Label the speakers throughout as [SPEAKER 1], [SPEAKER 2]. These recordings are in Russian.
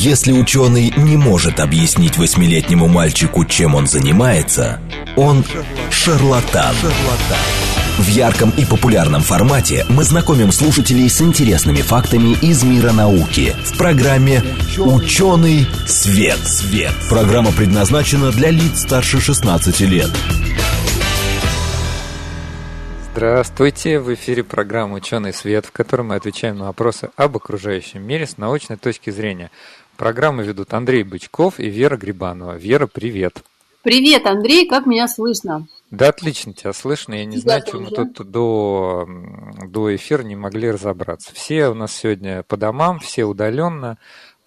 [SPEAKER 1] Если ученый не может объяснить восьмилетнему мальчику, чем он занимается, он шарлатан. шарлатан. В ярком и популярном формате мы знакомим слушателей с интересными фактами из мира науки в программе «Ученый свет». свет. Программа предназначена для лиц старше 16 лет.
[SPEAKER 2] Здравствуйте! В эфире программа «Ученый свет», в которой мы отвечаем на вопросы об окружающем мире с научной точки зрения. Программу ведут Андрей Бычков и Вера Грибанова. Вера, привет!
[SPEAKER 3] Привет, Андрей, как меня слышно?
[SPEAKER 2] Да, отлично тебя слышно. Я не Я знаю, что мы тут до, до эфира не могли разобраться. Все у нас сегодня по домам, все удаленно.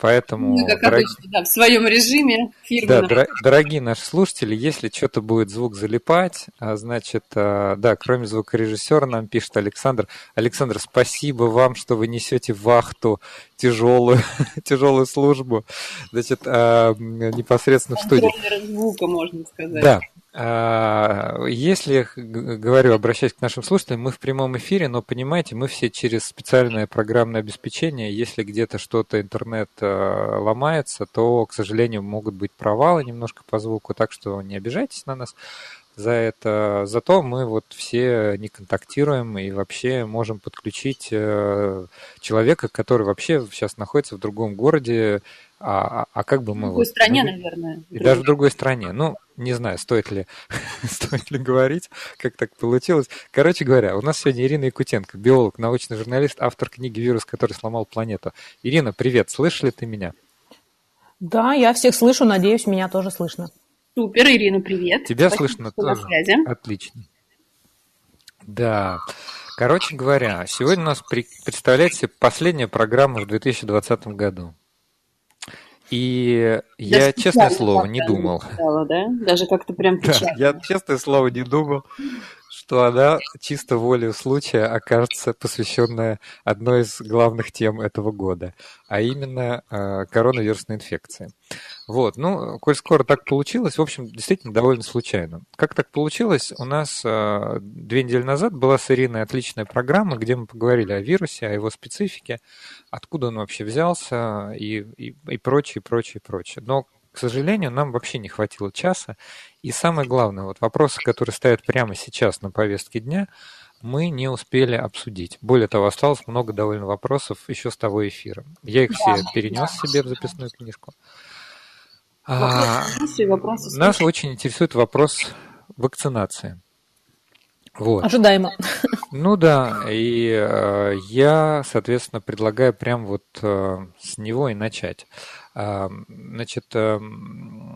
[SPEAKER 2] Поэтому,
[SPEAKER 3] Мы, как дорог... обычно, да, в своем режиме
[SPEAKER 2] фирменном. Да, дорогие наши слушатели, если что-то будет звук залипать, а, значит, а, да, кроме звукорежиссера нам пишет Александр. Александр, спасибо вам, что вы несете вахту тяжелую, тяжелую службу, значит, а, непосредственно в студии.
[SPEAKER 3] звука, можно сказать.
[SPEAKER 2] Да, если, говорю, обращаясь к нашим слушателям, мы в прямом эфире, но понимаете, мы все через специальное программное обеспечение, если где-то что-то интернет а, ломается, то, к сожалению, могут быть провалы немножко по звуку, так что не обижайтесь на нас за это. Зато мы вот все не контактируем и вообще можем подключить э, человека, который вообще сейчас находится в другом городе, а, а, а как бы мы...
[SPEAKER 3] В другой вот, стране, мы, наверное.
[SPEAKER 2] И даже в другой стране. Ну, не знаю, стоит ли, стоит ли говорить, как так получилось. Короче говоря, у нас сегодня Ирина Якутенко, биолог, научный журналист, автор книги «Вирус, который сломал планету». Ирина, привет, слышишь ли ты меня?
[SPEAKER 4] Да, я всех слышу, надеюсь, меня тоже слышно.
[SPEAKER 3] Супер, Ирина, привет.
[SPEAKER 2] Тебя Спасибо, слышно тоже? Связи. Отлично. Да. Короче говоря, сегодня у нас представляется последняя программа в 2020 году. И Даже я, честное слово, не думал.
[SPEAKER 3] Сказала, да? Даже как-то прям печально.
[SPEAKER 2] Да, я, честное слово, не думал, что она чисто волею случая окажется посвященная одной из главных тем этого года, а именно э, коронавирусной инфекции. Вот, ну, коль скоро так получилось, в общем, действительно довольно случайно. Как так получилось? У нас э, две недели назад была с Ириной отличная программа, где мы поговорили о вирусе, о его специфике, откуда он вообще взялся и, и, и прочее, прочее, прочее. Но, к сожалению, нам вообще не хватило часа. И самое главное, вот вопросы, которые стоят прямо сейчас на повестке дня, мы не успели обсудить. Более того, осталось много довольно вопросов еще с того эфира. Я их все перенес себе в записную книжку. А, нас очень интересует вопрос вакцинации.
[SPEAKER 4] Вот. Ожидаемо.
[SPEAKER 2] Ну да, и э, я, соответственно, предлагаю прям вот э, с него и начать. Значит, эм,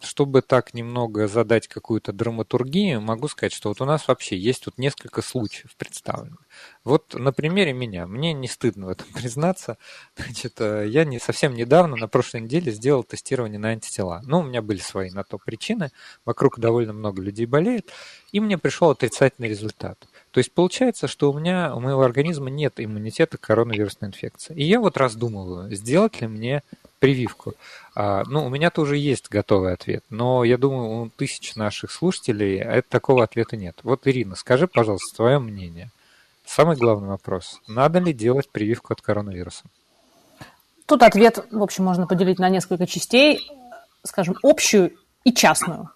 [SPEAKER 2] чтобы так немного задать какую-то драматургию, могу сказать, что вот у нас вообще есть вот несколько случаев представленных. Вот на примере меня, мне не стыдно в этом признаться, значит, э, я не, совсем недавно, на прошлой неделе, сделал тестирование на антитела. Ну, у меня были свои на то причины, вокруг довольно много людей болеет, и мне пришел отрицательный результат. То есть получается, что у меня, у моего организма нет иммунитета к коронавирусной инфекции. И я вот раздумываю, сделать ли мне прививку. А, ну, у меня тоже есть готовый ответ, но я думаю, у тысяч наших слушателей это, такого ответа нет. Вот, Ирина, скажи, пожалуйста, твое мнение. Самый главный вопрос. Надо ли делать прививку от коронавируса?
[SPEAKER 4] Тут ответ, в общем, можно поделить на несколько частей, скажем, общую и частную.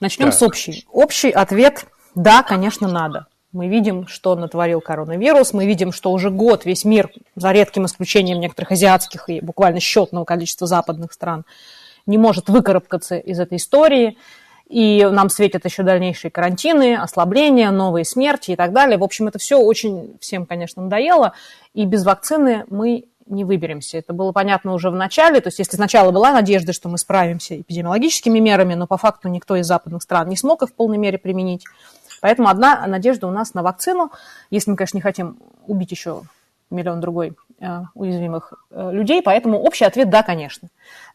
[SPEAKER 4] Начнем да. с общей. Общий ответ – да, конечно, надо. Мы видим, что натворил коронавирус, мы видим, что уже год весь мир, за редким исключением некоторых азиатских и буквально счетного количества западных стран, не может выкарабкаться из этой истории. И нам светят еще дальнейшие карантины, ослабления, новые смерти и так далее. В общем, это все очень всем, конечно, надоело. И без вакцины мы не выберемся. Это было понятно уже в начале. То есть если сначала была надежда, что мы справимся эпидемиологическими мерами, но по факту никто из западных стран не смог их в полной мере применить, Поэтому одна надежда у нас на вакцину, если мы, конечно, не хотим убить еще миллион другой э, уязвимых э, людей, поэтому общий ответ – да, конечно.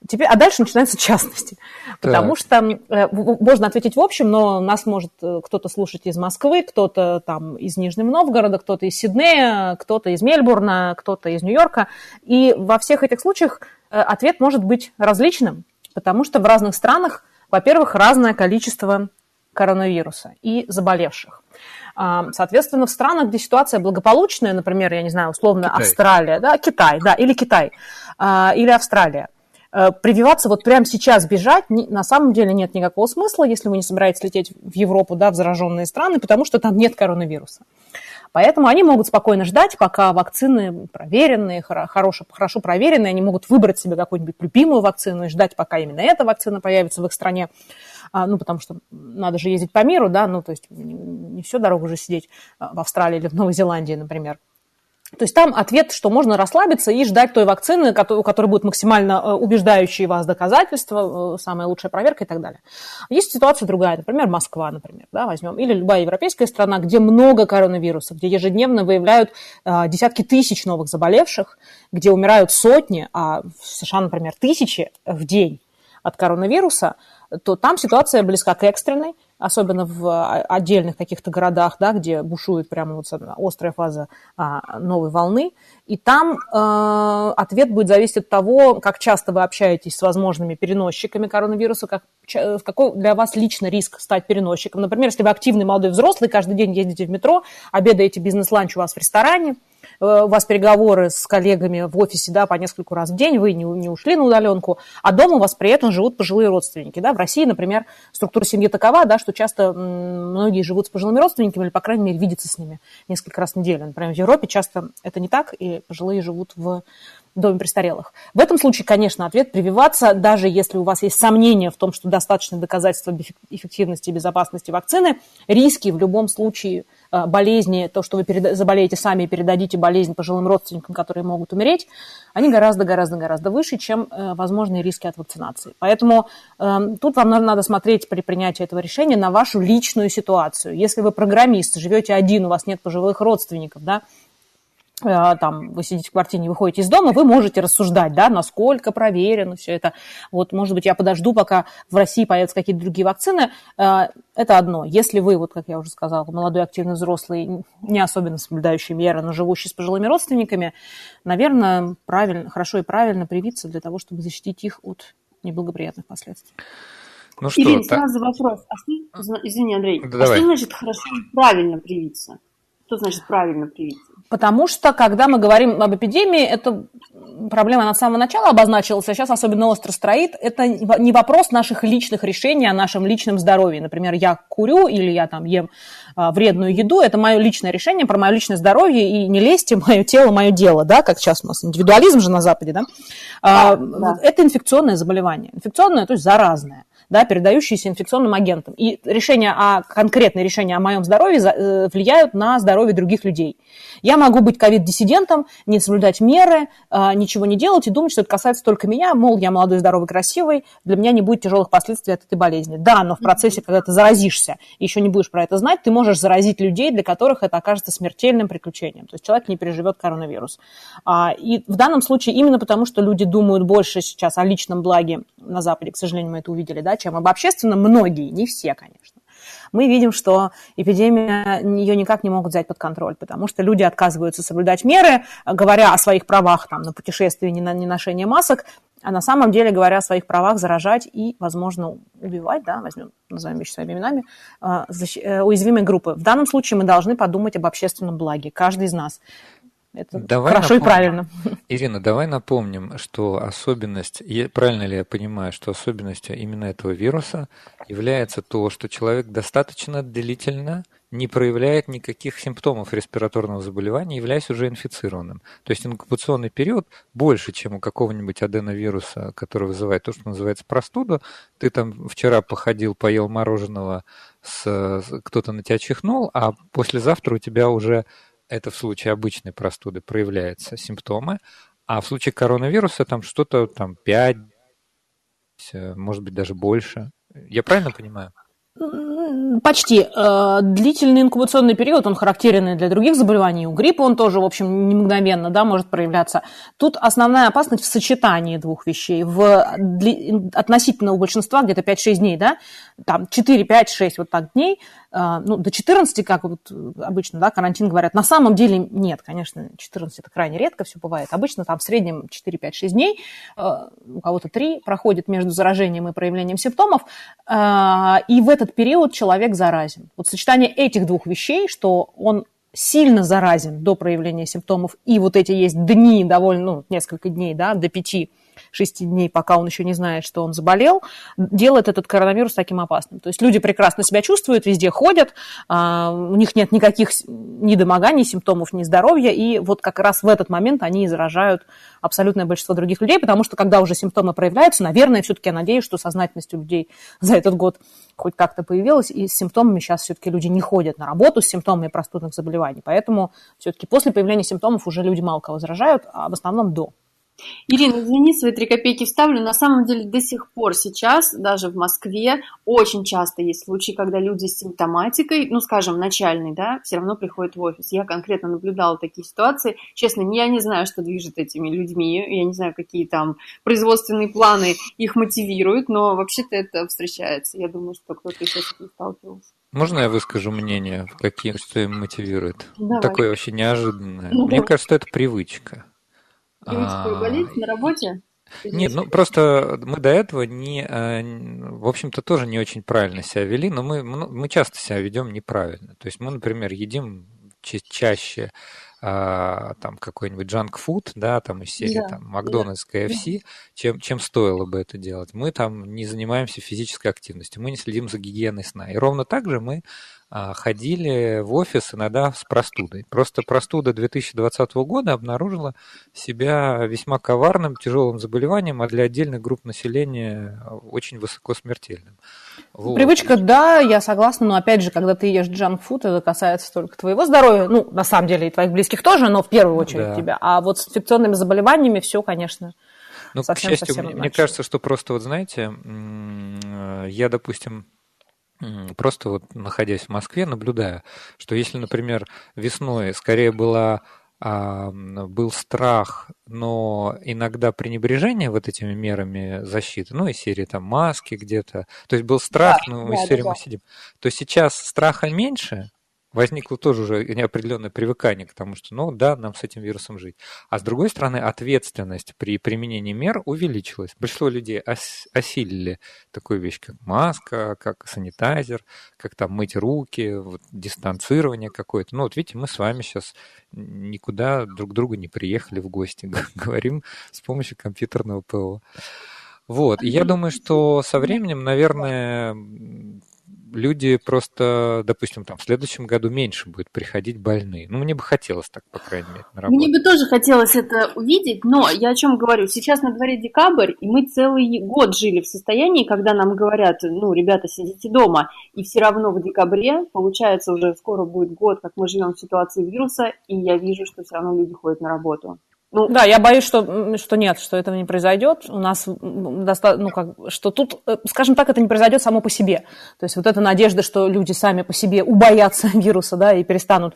[SPEAKER 4] Теперь, а дальше начинаются частности, потому что э, можно ответить в общем, но нас может э, кто-то слушать из Москвы, кто-то там из Нижнего Новгорода, кто-то из Сиднея, кто-то из Мельбурна, кто-то из Нью-Йорка, и во всех этих случаях э, ответ может быть различным, потому что в разных странах, во-первых, разное количество коронавируса и заболевших. А, соответственно, в странах, где ситуация благополучная, например, я не знаю, условно Китай. Австралия, да, Китай, да, или Китай, а, или Австралия, Э, прививаться вот прямо сейчас бежать на самом деле нет никакого смысла, если вы не собираетесь лететь в Европу, да, в зараженные страны, потому что там нет коронавируса. Поэтому они могут спокойно ждать, пока вакцины проверенные, хорошо, хорошо проверенные, они могут выбрать себе какую-нибудь любимую вакцину и ждать, пока именно эта вакцина появится в их стране. А, ну, потому что надо же ездить по миру, да, ну, то есть не, всю дорогу же сидеть а, в Австралии или в Новой Зеландии, например. То есть там ответ, что можно расслабиться и ждать той вакцины, у которой будет максимально э, убеждающие вас доказательства, э, самая лучшая проверка и так далее. Есть ситуация другая, например, Москва, например, да, возьмем, или любая европейская страна, где много коронавирусов, где ежедневно выявляют э, десятки тысяч новых заболевших, где умирают сотни, а в США, например, тысячи в день от коронавируса, то там ситуация близка к экстренной, особенно в а, отдельных каких-то городах, да, где бушует прямо вот острая фаза а, новой волны. И там э, ответ будет зависеть от того, как часто вы общаетесь с возможными переносчиками коронавируса, как, какой для вас лично риск стать переносчиком. Например, если вы активный молодой взрослый, каждый день ездите в метро, обедаете бизнес-ланч у вас в ресторане – Э, у вас переговоры с коллегами в офисе да, по нескольку раз в день, вы не, не ушли на удаленку, а дома у вас при этом живут пожилые родственники. Да? В России, например, структура семьи такова, да, что часто многие живут с пожилыми родственниками или, по крайней мере, видятся с ними несколько раз в неделю. Например, в Европе часто это не так, и пожилые живут в доме престарелых. В этом случае, конечно, ответ прививаться, даже если у вас есть сомнения в том, что достаточно доказательства эффективности и безопасности вакцины, риски в любом случае Э, болезни, то, что вы переда- заболеете сами и передадите болезнь пожилым родственникам, которые могут умереть, они гораздо-гораздо-гораздо выше, чем э, возможные риски от вакцинации. Поэтому э, тут вам надо смотреть при принятии этого решения на вашу личную ситуацию. Если вы программист, живете один, у вас нет пожилых родственников, да, Э, там, вы сидите в квартире, не выходите из дома, вы можете рассуждать, да, насколько проверено все это. Вот, может быть, я подожду, пока в России появятся какие-то другие вакцины. Э, это одно. Если вы, вот как я уже сказала, молодой, активный взрослый, не особенно соблюдающий меры, но живущий с пожилыми родственниками, наверное, правильно, хорошо и правильно привиться для того, чтобы защитить их от неблагоприятных последствий.
[SPEAKER 3] Ну что, Ирина, так... сразу вопрос. А что, извини, Андрей, да а что значит хорошо и правильно привиться? Что значит правильно привиться?
[SPEAKER 4] Потому что, когда мы говорим об эпидемии, это проблема на самого начала обозначилась, а сейчас особенно остро строит. Это не вопрос наших личных решений о нашем личном здоровье. Например, я курю или я там ем а, вредную еду. Это мое личное решение про мое личное здоровье. И не лезьте, мое тело, мое дело, да, как сейчас у нас индивидуализм же на Западе, да. А, да, да. Это инфекционное заболевание. Инфекционное, то есть заразное да, передающиеся инфекционным агентом. И решение о, конкретные решения о моем здоровье э, влияют на здоровье других людей. Я могу быть ковид-диссидентом, не соблюдать меры, а, ничего не делать и думать, что это касается только меня, мол, я молодой, здоровый, красивый, для меня не будет тяжелых последствий от этой болезни. Да, но в процессе, когда ты заразишься еще не будешь про это знать, ты можешь заразить людей, для которых это окажется смертельным приключением. То есть человек не переживет коронавирус. А, и в данном случае именно потому, что люди думают больше сейчас о личном благе на Западе, к сожалению, мы это увидели, да, чем об общественном, многие, не все, конечно мы видим, что эпидемия ее никак не могут взять под контроль, потому что люди отказываются соблюдать меры, говоря о своих правах там, на путешествие, не на не ношение масок, а на самом деле говоря о своих правах заражать и, возможно, убивать, да, возьмем, назовем вещи своими именами, а, э, уязвимые группы. В данном случае мы должны подумать об общественном благе, каждый из нас. Это давай хорошо напомним. и правильно.
[SPEAKER 2] Ирина, давай напомним, что особенность, правильно ли я понимаю, что особенностью именно этого вируса является то, что человек достаточно длительно не проявляет никаких симптомов респираторного заболевания, являясь уже инфицированным. То есть инкубационный период больше, чем у какого-нибудь аденовируса, который вызывает то, что называется простуда. Ты там вчера походил, поел мороженого, с, кто-то на тебя чихнул, а послезавтра у тебя уже это в случае обычной простуды проявляются симптомы, а в случае коронавируса там что-то там 5, э, может быть даже больше. Я правильно понимаю?
[SPEAKER 4] Почти. Э, длительный инкубационный период, он характерен для других заболеваний. У гриппа он тоже, в общем, не мгновенно да, может проявляться. Тут основная опасность в сочетании двух вещей. В, относительно у большинства где-то 5-6 дней, да, там 4, 5, 6 вот так дней, ну, до 14, как вот обычно, да, карантин говорят. На самом деле нет, конечно, 14 это крайне редко все бывает. Обычно там в среднем 4, 5, 6 дней, э, у кого-то 3 проходит между заражением и проявлением симптомов. И в этот период человек заразен. Вот сочетание этих двух вещей, что он сильно заразен до проявления симптомов, и вот эти есть дни, довольно, ну, несколько дней, да, до пяти, 6 дней, пока он еще не знает, что он заболел, делает этот коронавирус таким опасным. То есть люди прекрасно себя чувствуют, везде ходят, а, у них нет никаких недомоганий, симптомов нездоровья, и вот как раз в этот момент они заражают абсолютное большинство других людей, потому что когда уже симптомы проявляются, наверное, все-таки я надеюсь, что сознательность у людей за этот год хоть как-то появилась, и с симптомами сейчас все-таки люди не ходят на работу с симптомами простудных заболеваний. Поэтому все-таки после появления симптомов уже люди мало кого заражают, а в основном до.
[SPEAKER 3] Ирина, извини, свои три копейки вставлю. На самом деле до сих пор сейчас, даже в Москве, очень часто есть случаи, когда люди с симптоматикой, ну, скажем, начальной, да, все равно приходят в офис. Я конкретно наблюдала такие ситуации. Честно, я не знаю, что движет этими людьми, я не знаю, какие там производственные планы их мотивируют, но вообще-то это встречается. Я думаю, что кто-то еще с этим сталкивался.
[SPEAKER 2] Можно я выскажу мнение, какие, что им мотивирует? Давай. Такое вообще неожиданное. Ну, Мне кажется, это привычка.
[SPEAKER 3] Привычка болеть на работе?
[SPEAKER 2] Нет, ну просто мы до этого не, э, в общем-то, тоже не очень правильно себя вели, но мы, мы часто себя ведем неправильно. То есть мы, например, едим чаще а, там какой-нибудь junk food, да, там из серии да, там Макдональдс, да. KFC, чем, чем стоило бы это делать. Мы там не занимаемся физической активностью, мы не следим за гигиеной сна. И ровно так же мы а, ходили в офис иногда с простудой. Просто простуда 2020 года обнаружила себя весьма коварным, тяжелым заболеванием, а для отдельных групп населения очень высоко смертельным.
[SPEAKER 4] Вот. Привычка, да, я согласна, но опять же, когда ты ешь джанк-фуд, это касается только твоего здоровья, ну, на самом деле, и твоих близких тоже, но в первую очередь да. тебя. А вот с инфекционными заболеваниями все, конечно,
[SPEAKER 2] ну, совсем, к счастью, совсем мне кажется, что просто вот, знаете, я, допустим, просто вот находясь в Москве, наблюдаю, что если, например, весной скорее была был страх, но иногда пренебрежение вот этими мерами защиты, ну, из серии там маски где-то, то есть был страх, да, ну, да, из серии да, мы сидим, то сейчас страха меньше, возникло тоже уже неопределенное привыкание к тому, что, ну да, нам с этим вирусом жить. А с другой стороны, ответственность при применении мер увеличилась. Большинство людей ос- осилили такую вещь, как маска, как санитайзер, как там мыть руки, вот, дистанцирование какое-то. Ну вот видите, мы с вами сейчас никуда друг к другу не приехали в гости, говорим с помощью компьютерного ПО. Вот, и я думаю, что со временем, наверное, люди просто, допустим, там в следующем году меньше будет приходить больные. Ну, мне бы хотелось так, по крайней мере,
[SPEAKER 3] на работу. Мне бы тоже хотелось это увидеть, но я о чем говорю. Сейчас на дворе декабрь, и мы целый год жили в состоянии, когда нам говорят, ну, ребята, сидите дома, и все равно в декабре, получается, уже скоро будет год, как мы живем в ситуации вируса, и я вижу, что все равно люди ходят на работу.
[SPEAKER 4] Ну, да, я боюсь, что, что нет, что этого не произойдет. У нас доста... ну, как, что тут, э, скажем так, это не произойдет само по себе. То есть вот эта надежда, что люди сами по себе убоятся вируса, да, и перестанут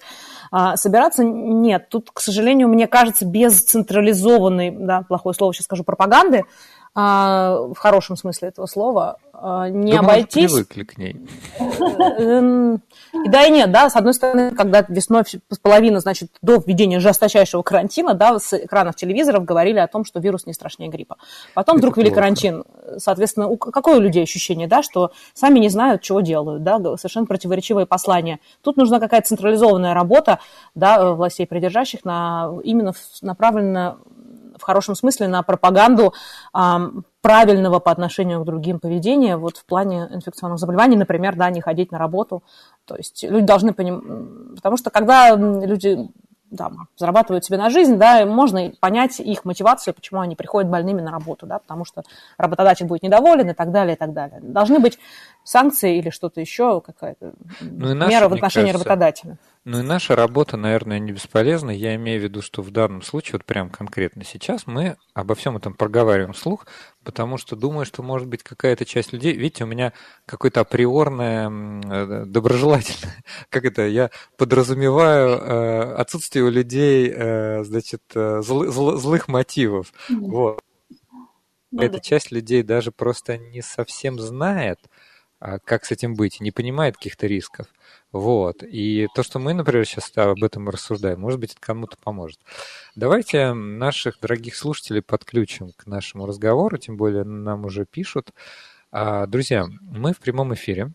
[SPEAKER 4] а, собираться, нет. Тут, к сожалению, мне кажется, без централизованной, да, плохое слово сейчас скажу, пропаганды, в хорошем смысле этого слова, а, не Думаю, обойтись.
[SPEAKER 2] привыкли к ней.
[SPEAKER 4] Эм, и да, и нет, да, с одной стороны, когда весной половина, значит, до введения жесточайшего карантина, да, с экранов телевизоров говорили о том, что вирус не страшнее гриппа. Потом вдруг ввели карантин, соответственно, какое у людей ощущение, да, что сами не знают, чего делают, да, совершенно противоречивые послания. Тут нужна какая-то централизованная работа, да, властей придержащих на, именно направленная в хорошем смысле на пропаганду правильного по отношению к другим поведения вот в плане инфекционных заболеваний, например, да, не ходить на работу. То есть люди должны понимать, потому что когда люди там, зарабатывают себе на жизнь, да, можно понять их мотивацию, почему они приходят больными на работу, да, потому что работодатель будет недоволен и так далее, и так далее. Должны быть санкции или что-то еще, какая-то ну, мера в отношении кажется, работодателя.
[SPEAKER 2] Ну и наша работа, наверное, не бесполезна. Я имею в виду, что в данном случае, вот прям конкретно сейчас, мы обо всем этом проговариваем вслух, потому что думаю, что может быть какая-то часть людей, видите, у меня какое-то априорное э, доброжелательное, как это, я подразумеваю э, отсутствие у людей, э, значит, зл, зл, злых мотивов. Вот. Ну, Эта да. часть людей даже просто не совсем знает, а как с этим быть, не понимает каких-то рисков. Вот. И то, что мы, например, сейчас об этом рассуждаем, может быть, это кому-то поможет. Давайте наших дорогих слушателей подключим к нашему разговору, тем более нам уже пишут. А, друзья, мы в прямом эфире.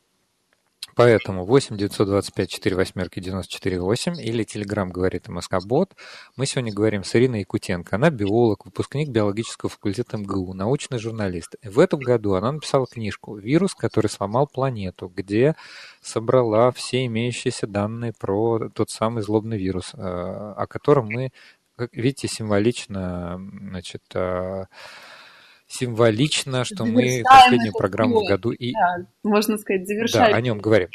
[SPEAKER 2] Поэтому 8 925 4 восьмерки 94 8 или Телеграм говорит МСК Бот. Мы сегодня говорим с Ириной Якутенко. Она биолог, выпускник биологического факультета МГУ, научный журналист. В этом году она написала книжку «Вирус, который сломал планету», где собрала все имеющиеся данные про тот самый злобный вирус, э, о котором мы, как видите, символично значит, э, символично, что мы последнюю программу в году и...
[SPEAKER 3] Да, можно сказать, завершаем.
[SPEAKER 2] Да, о нем говорим.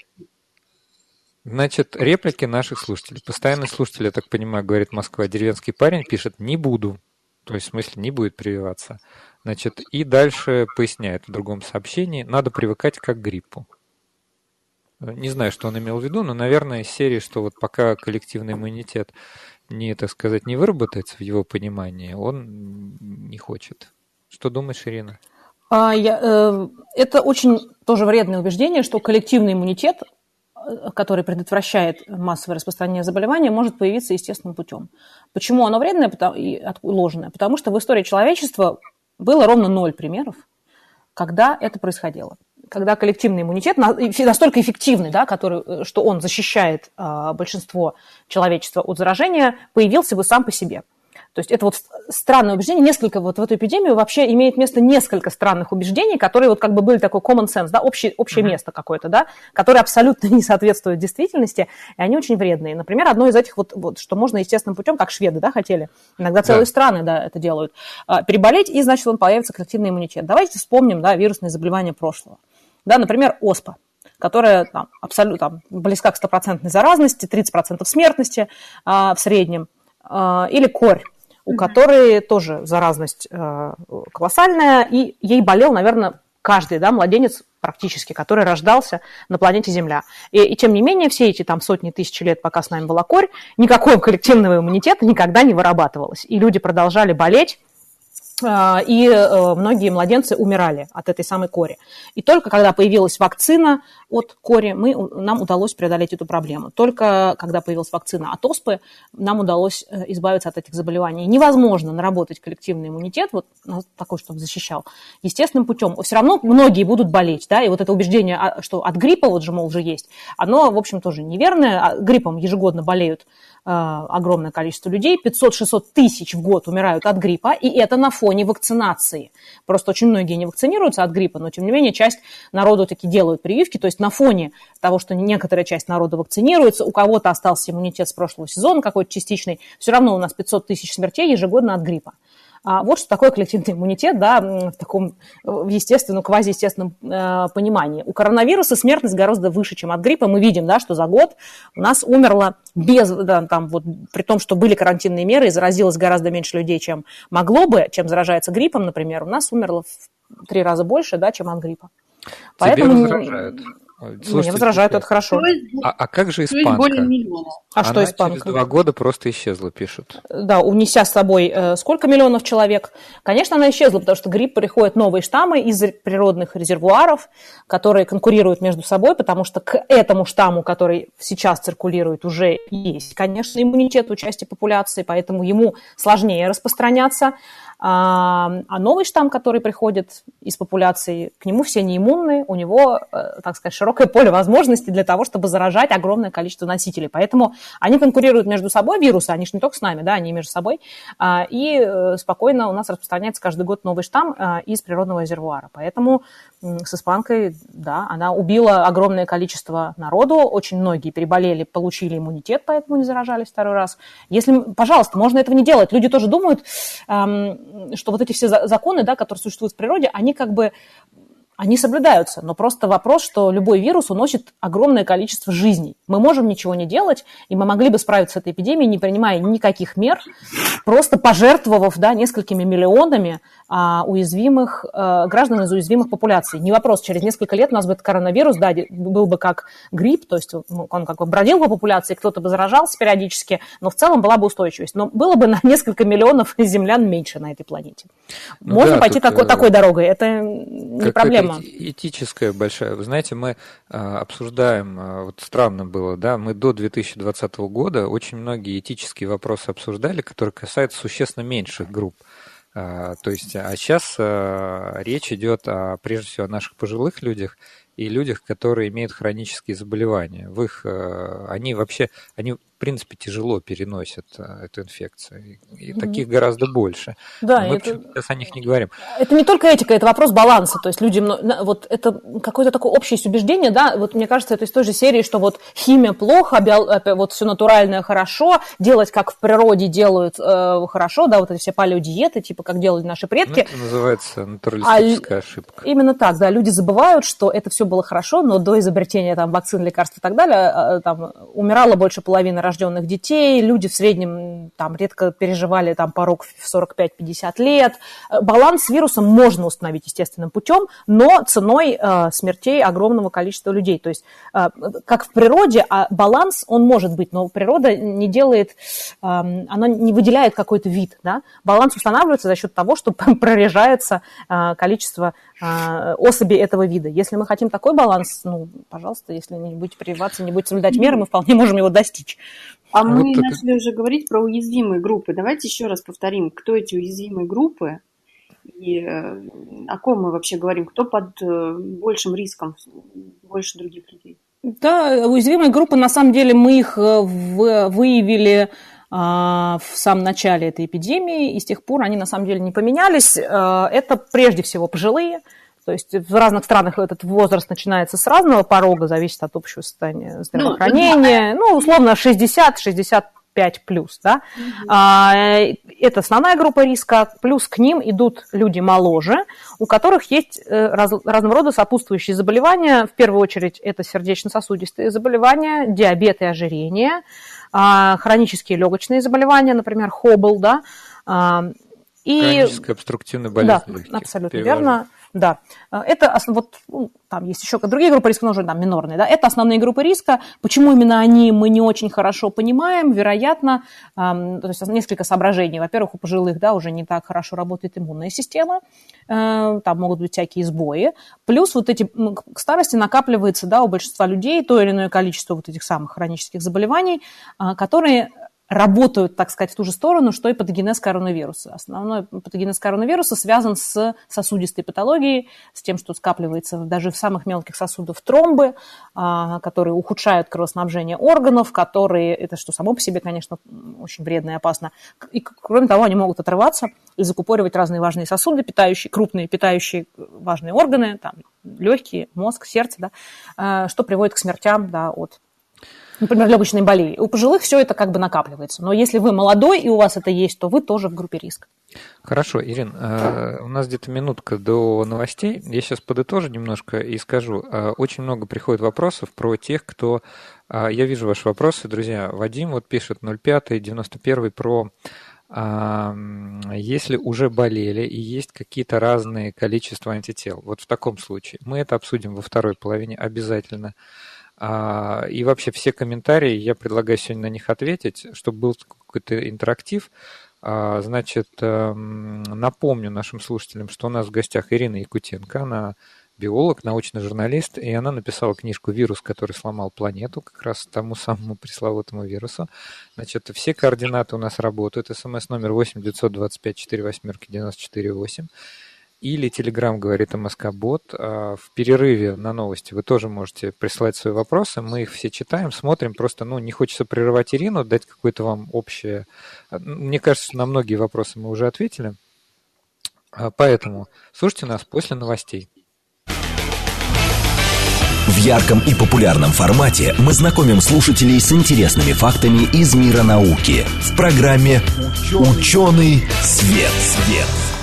[SPEAKER 2] Значит, реплики наших слушателей. Постоянный слушатель, я так понимаю, говорит Москва, деревенский парень пишет «не буду». То есть, в смысле, не будет прививаться. Значит, и дальше поясняет в другом сообщении, надо привыкать как к гриппу. Не знаю, что он имел в виду, но, наверное, из серии, что вот пока коллективный иммунитет не, так сказать, не выработается в его понимании, он не хочет. Что думаешь, Ирина?
[SPEAKER 4] А, я, э, это очень тоже вредное убеждение, что коллективный иммунитет, э, который предотвращает массовое распространение заболевания, может появиться естественным путем. Почему оно вредное и ложное? Потому что в истории человечества было ровно ноль примеров, когда это происходило. Когда коллективный иммунитет настолько эффективный, да, который, э, что он защищает а, большинство человечества от заражения, появился бы сам по себе – то есть это вот странное убеждение, несколько, вот в эту эпидемию вообще имеет место несколько странных убеждений, которые вот как бы были такой common sense, да, общее, общее mm-hmm. место какое-то, да, которое абсолютно не соответствует действительности, и они очень вредные. Например, одно из этих вот, вот что можно естественным путем, как шведы, да, хотели, иногда целые да. страны, да, это делают, а, переболеть, и, значит, он появится коллективный иммунитет. Давайте вспомним, да, вирусные заболевания прошлого. Да, например, оспа которая там, абсолютно там, близка к стопроцентной заразности, 30% смертности а, в среднем, а, или корь, у которой тоже заразность э, колоссальная, и ей болел, наверное, каждый да, младенец практически, который рождался на планете Земля. И, и тем не менее, все эти там сотни тысяч лет, пока с нами была корь, никакого коллективного иммунитета никогда не вырабатывалось. И люди продолжали болеть, и э, многие младенцы умирали от этой самой кори. И только когда появилась вакцина от кори, мы, нам удалось преодолеть эту проблему. Только когда появилась вакцина от оспы, нам удалось э, избавиться от этих заболеваний. Невозможно наработать коллективный иммунитет, вот ну, такой, чтобы защищал, естественным путем. Все равно многие будут болеть, да, и вот это убеждение, а, что от гриппа, вот же, мол, уже есть, оно, в общем, тоже неверное. А гриппом ежегодно болеют огромное количество людей, 500-600 тысяч в год умирают от гриппа, и это на фоне вакцинации. Просто очень многие не вакцинируются от гриппа, но тем не менее часть народу таки делают прививки, то есть на фоне того, что некоторая часть народа вакцинируется, у кого-то остался иммунитет с прошлого сезона какой-то частичный, все равно у нас 500 тысяч смертей ежегодно от гриппа. А вот что такое коллективный иммунитет, да, в таком в естественном, квазиестественном э, понимании. У коронавируса смертность гораздо выше, чем от гриппа. Мы видим, да, что за год у нас умерло без, да, там, вот, при том, что были карантинные меры и заразилось гораздо меньше людей, чем могло бы, чем заражается гриппом, например, у нас умерло в три раза больше, да, чем от гриппа.
[SPEAKER 2] Поэтому... Тебе возражают.
[SPEAKER 4] Слушайте, Мне возражают, это хорошо.
[SPEAKER 2] А, а как же испанка? Более
[SPEAKER 3] миллиона.
[SPEAKER 4] А Она что испанка?
[SPEAKER 2] через два года просто исчезла, пишут.
[SPEAKER 4] Да, унеся с собой э, сколько миллионов человек. Конечно, она исчезла, потому что грипп приходят новые штаммы из природных резервуаров, которые конкурируют между собой, потому что к этому штамму, который сейчас циркулирует, уже есть, конечно, иммунитет у части популяции, поэтому ему сложнее распространяться. А, а новый штамм, который приходит из популяции, к нему все не иммунны, у него, э, так сказать, широкое поле возможностей для того, чтобы заражать огромное количество носителей. Поэтому они конкурируют между собой, вирусы, они же не только с нами, да, они между собой, а, и э, спокойно у нас распространяется каждый год новый штамм а, из природного резервуара. Поэтому с испанкой, да, она убила огромное количество народу, очень многие переболели, получили иммунитет, поэтому не заражались второй раз. Если, пожалуйста, можно этого не делать. Люди тоже думают, что вот эти все законы, да, которые существуют в природе, они как бы они соблюдаются, но просто вопрос, что любой вирус уносит огромное количество жизней. Мы можем ничего не делать, и мы могли бы справиться с этой эпидемией, не принимая никаких мер, просто пожертвовав да, несколькими миллионами уязвимых а, граждан из уязвимых популяций. Не вопрос, через несколько лет у нас будет коронавирус, да, был бы как грипп, то есть ну, он как бы бродил по популяции, кто-то бы заражался периодически, но в целом была бы устойчивость. Но было бы на несколько миллионов землян меньше на этой планете. Можно да, пойти такой, э, такой дорогой, это не проблема
[SPEAKER 2] тема. Этическая большая. Вы знаете, мы а, обсуждаем, а, вот странно было, да, мы до 2020 года очень многие этические вопросы обсуждали, которые касаются существенно меньших групп. А, то есть, а сейчас речь идет о, прежде всего о наших пожилых людях, и людях, которые имеют хронические заболевания. В их, э, они вообще, они в принципе, тяжело переносят а, эту инфекцию. И mm-hmm. таких гораздо больше. Да, мы это... сейчас о них не говорим.
[SPEAKER 4] Это не только этика, это вопрос баланса. То есть люди, вот это какое-то такое общее убеждение, да, вот мне кажется, это из той же серии, что вот химия плохо, био... вот все натуральное хорошо, делать как в природе делают э, хорошо, да, вот эти все палеодиеты, типа как делали наши предки. Ну,
[SPEAKER 2] это называется натуралистическая а, ошибка.
[SPEAKER 4] Именно так, да, люди забывают, что это все было хорошо, но до изобретения там вакцин, лекарств и так далее, а, там умирало больше половины рожденных детей, люди в среднем там редко переживали там порог в 45-50 лет. Баланс с вирусом можно установить естественным путем, но ценой э, смертей огромного количества людей. То есть э, как в природе, а баланс он может быть, но природа не делает, э, она не выделяет какой-то вид. Да? Баланс устанавливается за счет того, что прорежается э, количество э, особей этого вида. Если мы хотим такой баланс, ну, пожалуйста, если не будете прививаться, не будете соблюдать меры, мы вполне можем его достичь.
[SPEAKER 3] А вот мы это... начали уже говорить про уязвимые группы. Давайте еще раз повторим, кто эти уязвимые группы и э, о ком мы вообще говорим, кто под э, большим риском, больше других людей.
[SPEAKER 4] Да, уязвимые группы, на самом деле, мы их э, выявили а, в самом начале этой эпидемии, и с тех пор они на самом деле не поменялись. Это прежде всего пожилые, то есть в разных странах этот возраст начинается с разного порога, зависит от общего состояния ну, здравоохранения. Ну, ну условно, 60-65 плюс. Да? Mm-hmm. Это основная группа риска. Плюс к ним идут люди моложе, у которых есть э, раз, разного рода сопутствующие заболевания. В первую очередь это сердечно-сосудистые заболевания, диабет и ожирение, а, хронические легочные заболевания, например, хобл, да,
[SPEAKER 2] а, и... Хроническая обструктивная болезнь.
[SPEAKER 4] Да, абсолютно верно. Да, э, это вот ну, там есть еще другие группы риска, но уже там минорные, да, это основные группы риска. Почему именно они, мы не очень хорошо понимаем, вероятно, то есть несколько соображений. Во-первых, у пожилых, да, уже не так хорошо работает иммунная система, э, там могут быть всякие сбои. Плюс вот эти, к старости накапливается, да, у большинства людей то или иное количество вот этих самых хронических заболеваний, э, которые работают, так сказать, в ту же сторону, что и патогенез коронавируса. Основной патогенез коронавируса связан с сосудистой патологией, с тем, что скапливается даже в самых мелких сосудах тромбы, а, которые ухудшают кровоснабжение органов, которые, это что само по себе, конечно, очень вредно и опасно. И, кроме того, они могут отрываться и закупоривать разные важные сосуды, питающие, крупные, питающие важные органы, там, легкие, мозг, сердце, да, а, что приводит к смертям да, от например, легочной болезни. У пожилых все это как бы накапливается. Но если вы молодой и у вас это есть, то вы тоже в группе риска.
[SPEAKER 2] Хорошо, Ирин, э, у нас где-то минутка до новостей. Я сейчас подытожу немножко и скажу. Э, очень много приходит вопросов про тех, кто... Э, я вижу ваши вопросы, друзья. Вадим вот пишет 05 91 про если уже болели и есть какие-то разные количества антител. Вот в таком случае. Мы это обсудим во второй половине обязательно. А, и вообще все комментарии, я предлагаю сегодня на них ответить, чтобы был какой-то интерактив. А, значит, эм, напомню нашим слушателям, что у нас в гостях Ирина Якутенко, она биолог, научный журналист, и она написала книжку «Вирус, который сломал планету», как раз тому самому пресловутому вирусу. Значит, все координаты у нас работают. СМС номер 8 925 4 восьмерки 94 8 или Telegram говорит о Москобот. А в перерыве на новости вы тоже можете присылать свои вопросы. Мы их все читаем, смотрим. Просто ну, не хочется прерывать Ирину, дать какое-то вам общее... Мне кажется, на многие вопросы мы уже ответили. А поэтому слушайте нас после новостей.
[SPEAKER 1] В ярком и популярном формате мы знакомим слушателей с интересными фактами из мира науки в программе «Ученый свет». свет.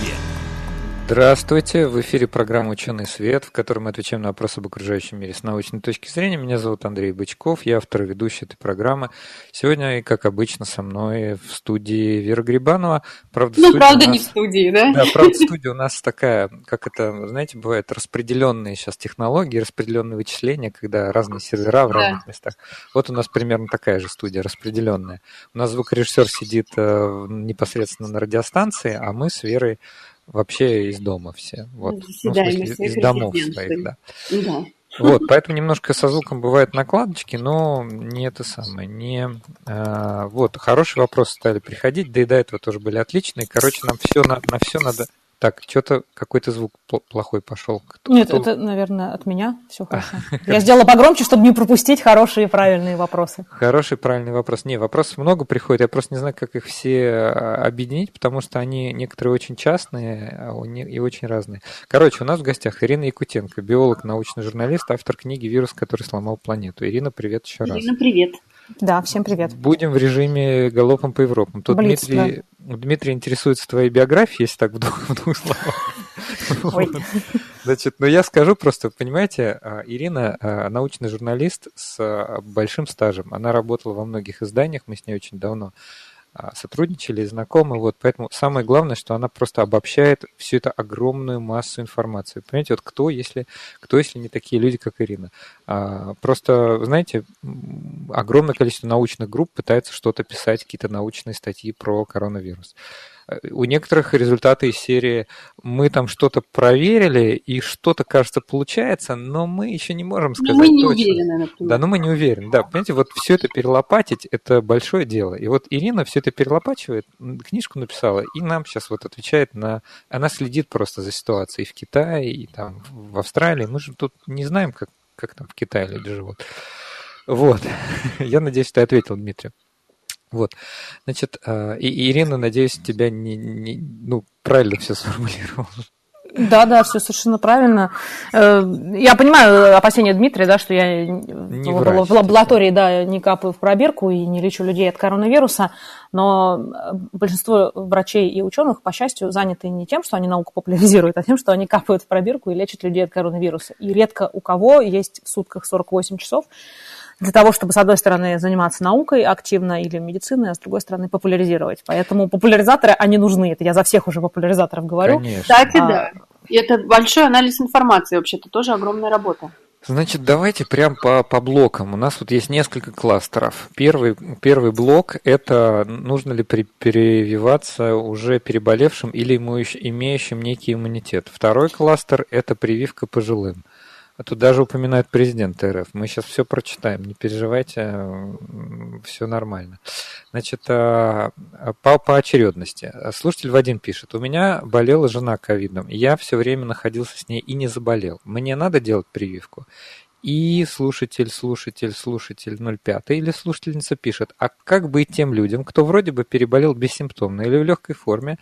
[SPEAKER 2] Здравствуйте, в эфире программа «Ученый свет», в которой мы отвечаем на вопросы об окружающем мире с научной точки зрения. Меня зовут Андрей Бычков, я автор и ведущий этой программы. Сегодня, как обычно, со мной в студии Вера Грибанова.
[SPEAKER 3] Правда, ну, правда, нас... не в студии, да?
[SPEAKER 2] Да, правда, студия у нас такая, как это, знаете, бывает распределенные сейчас технологии, распределенные вычисления, когда разные сервера в разных да. местах. Вот у нас примерно такая же студия, распределенная. У нас звукорежиссер сидит э, непосредственно на радиостанции, а мы с Верой вообще из дома все. Вот. Ну, в смысле, из домов своих, да. да. Вот, поэтому немножко со звуком бывают накладочки, но не это самое, не... А, вот, хорошие вопросы стали приходить, да и до этого тоже были отличные. Короче, нам все на, на все надо... Так, что-то какой-то звук плохой пошел.
[SPEAKER 4] Кто, Нет, кто... это, наверное, от меня. Все хорошо. Я сделала погромче, чтобы не пропустить хорошие правильные вопросы.
[SPEAKER 2] Хороший правильный вопрос. Не, вопросов много приходит. Я просто не знаю, как их все а, объединить, потому что они некоторые очень частные а и очень разные. Короче, у нас в гостях Ирина Якутенко, биолог, научный журналист, автор книги «Вирус, который сломал планету». Ирина, привет еще раз.
[SPEAKER 3] Ирина, привет.
[SPEAKER 4] Да, всем привет.
[SPEAKER 2] Будем в режиме галопом по Европам. Тут Блиц, Дмитрий, да. Дмитрий интересуется твоей биографией, если так в двух, в двух словах. Ой. Значит, ну я скажу просто, понимаете, а, Ирина а, научный журналист с а, большим стажем. Она работала во многих изданиях, мы с ней очень давно а, сотрудничали, знакомы, вот, поэтому самое главное, что она просто обобщает всю эту огромную массу информации. Понимаете, вот кто, если, кто, если не такие люди, как Ирина? А, просто, знаете, огромное количество научных групп пытается что-то писать, какие-то научные статьи про коронавирус. У некоторых результаты из серии мы там что-то проверили, и что-то, кажется, получается, но мы еще не можем сказать но мы не точно. уверены, например. Да, но мы не уверены. Да, понимаете, вот все это перелопатить – это большое дело. И вот Ирина все это перелопачивает, книжку написала, и нам сейчас вот отвечает на... Она следит просто за ситуацией в Китае, и там в Австралии. Мы же тут не знаем, как, как там в Китае люди живут. Вот. Я надеюсь, ты ответил, Дмитрий. Вот. Значит, а, и Ирина, надеюсь, тебя не, не ну, правильно все сформулировала.
[SPEAKER 4] Да, да, все совершенно правильно. Э, я понимаю опасения Дмитрия, да, что я не в, врач, в лаборатории да, не капаю в пробирку и не лечу людей от коронавируса, но большинство врачей и ученых, по счастью, заняты не тем, что они науку популяризируют, а тем, что они капают в пробирку и лечат людей от коронавируса. И редко у кого есть в сутках 48 часов для того, чтобы, с одной стороны, заниматься наукой активно или медициной, а с другой стороны, популяризировать. Поэтому популяризаторы, они нужны. Это я за всех уже популяризаторов говорю.
[SPEAKER 3] Конечно. Кстати, а, да. И это большой анализ информации, вообще-то тоже огромная работа.
[SPEAKER 2] Значит, давайте прям по, по блокам. У нас вот есть несколько кластеров. Первый, первый блок – это нужно ли при, прививаться уже переболевшим или имеющим некий иммунитет. Второй кластер – это прививка пожилым. А тут даже упоминают президента РФ. Мы сейчас все прочитаем, не переживайте, все нормально. Значит, а, а, по, по очередности. Слушатель Вадим пишет. У меня болела жена ковидом. Я все время находился с ней и не заболел. Мне надо делать прививку? И слушатель, слушатель, слушатель 05 или слушательница пишет, а как быть тем людям, кто вроде бы переболел бессимптомно или в легкой форме,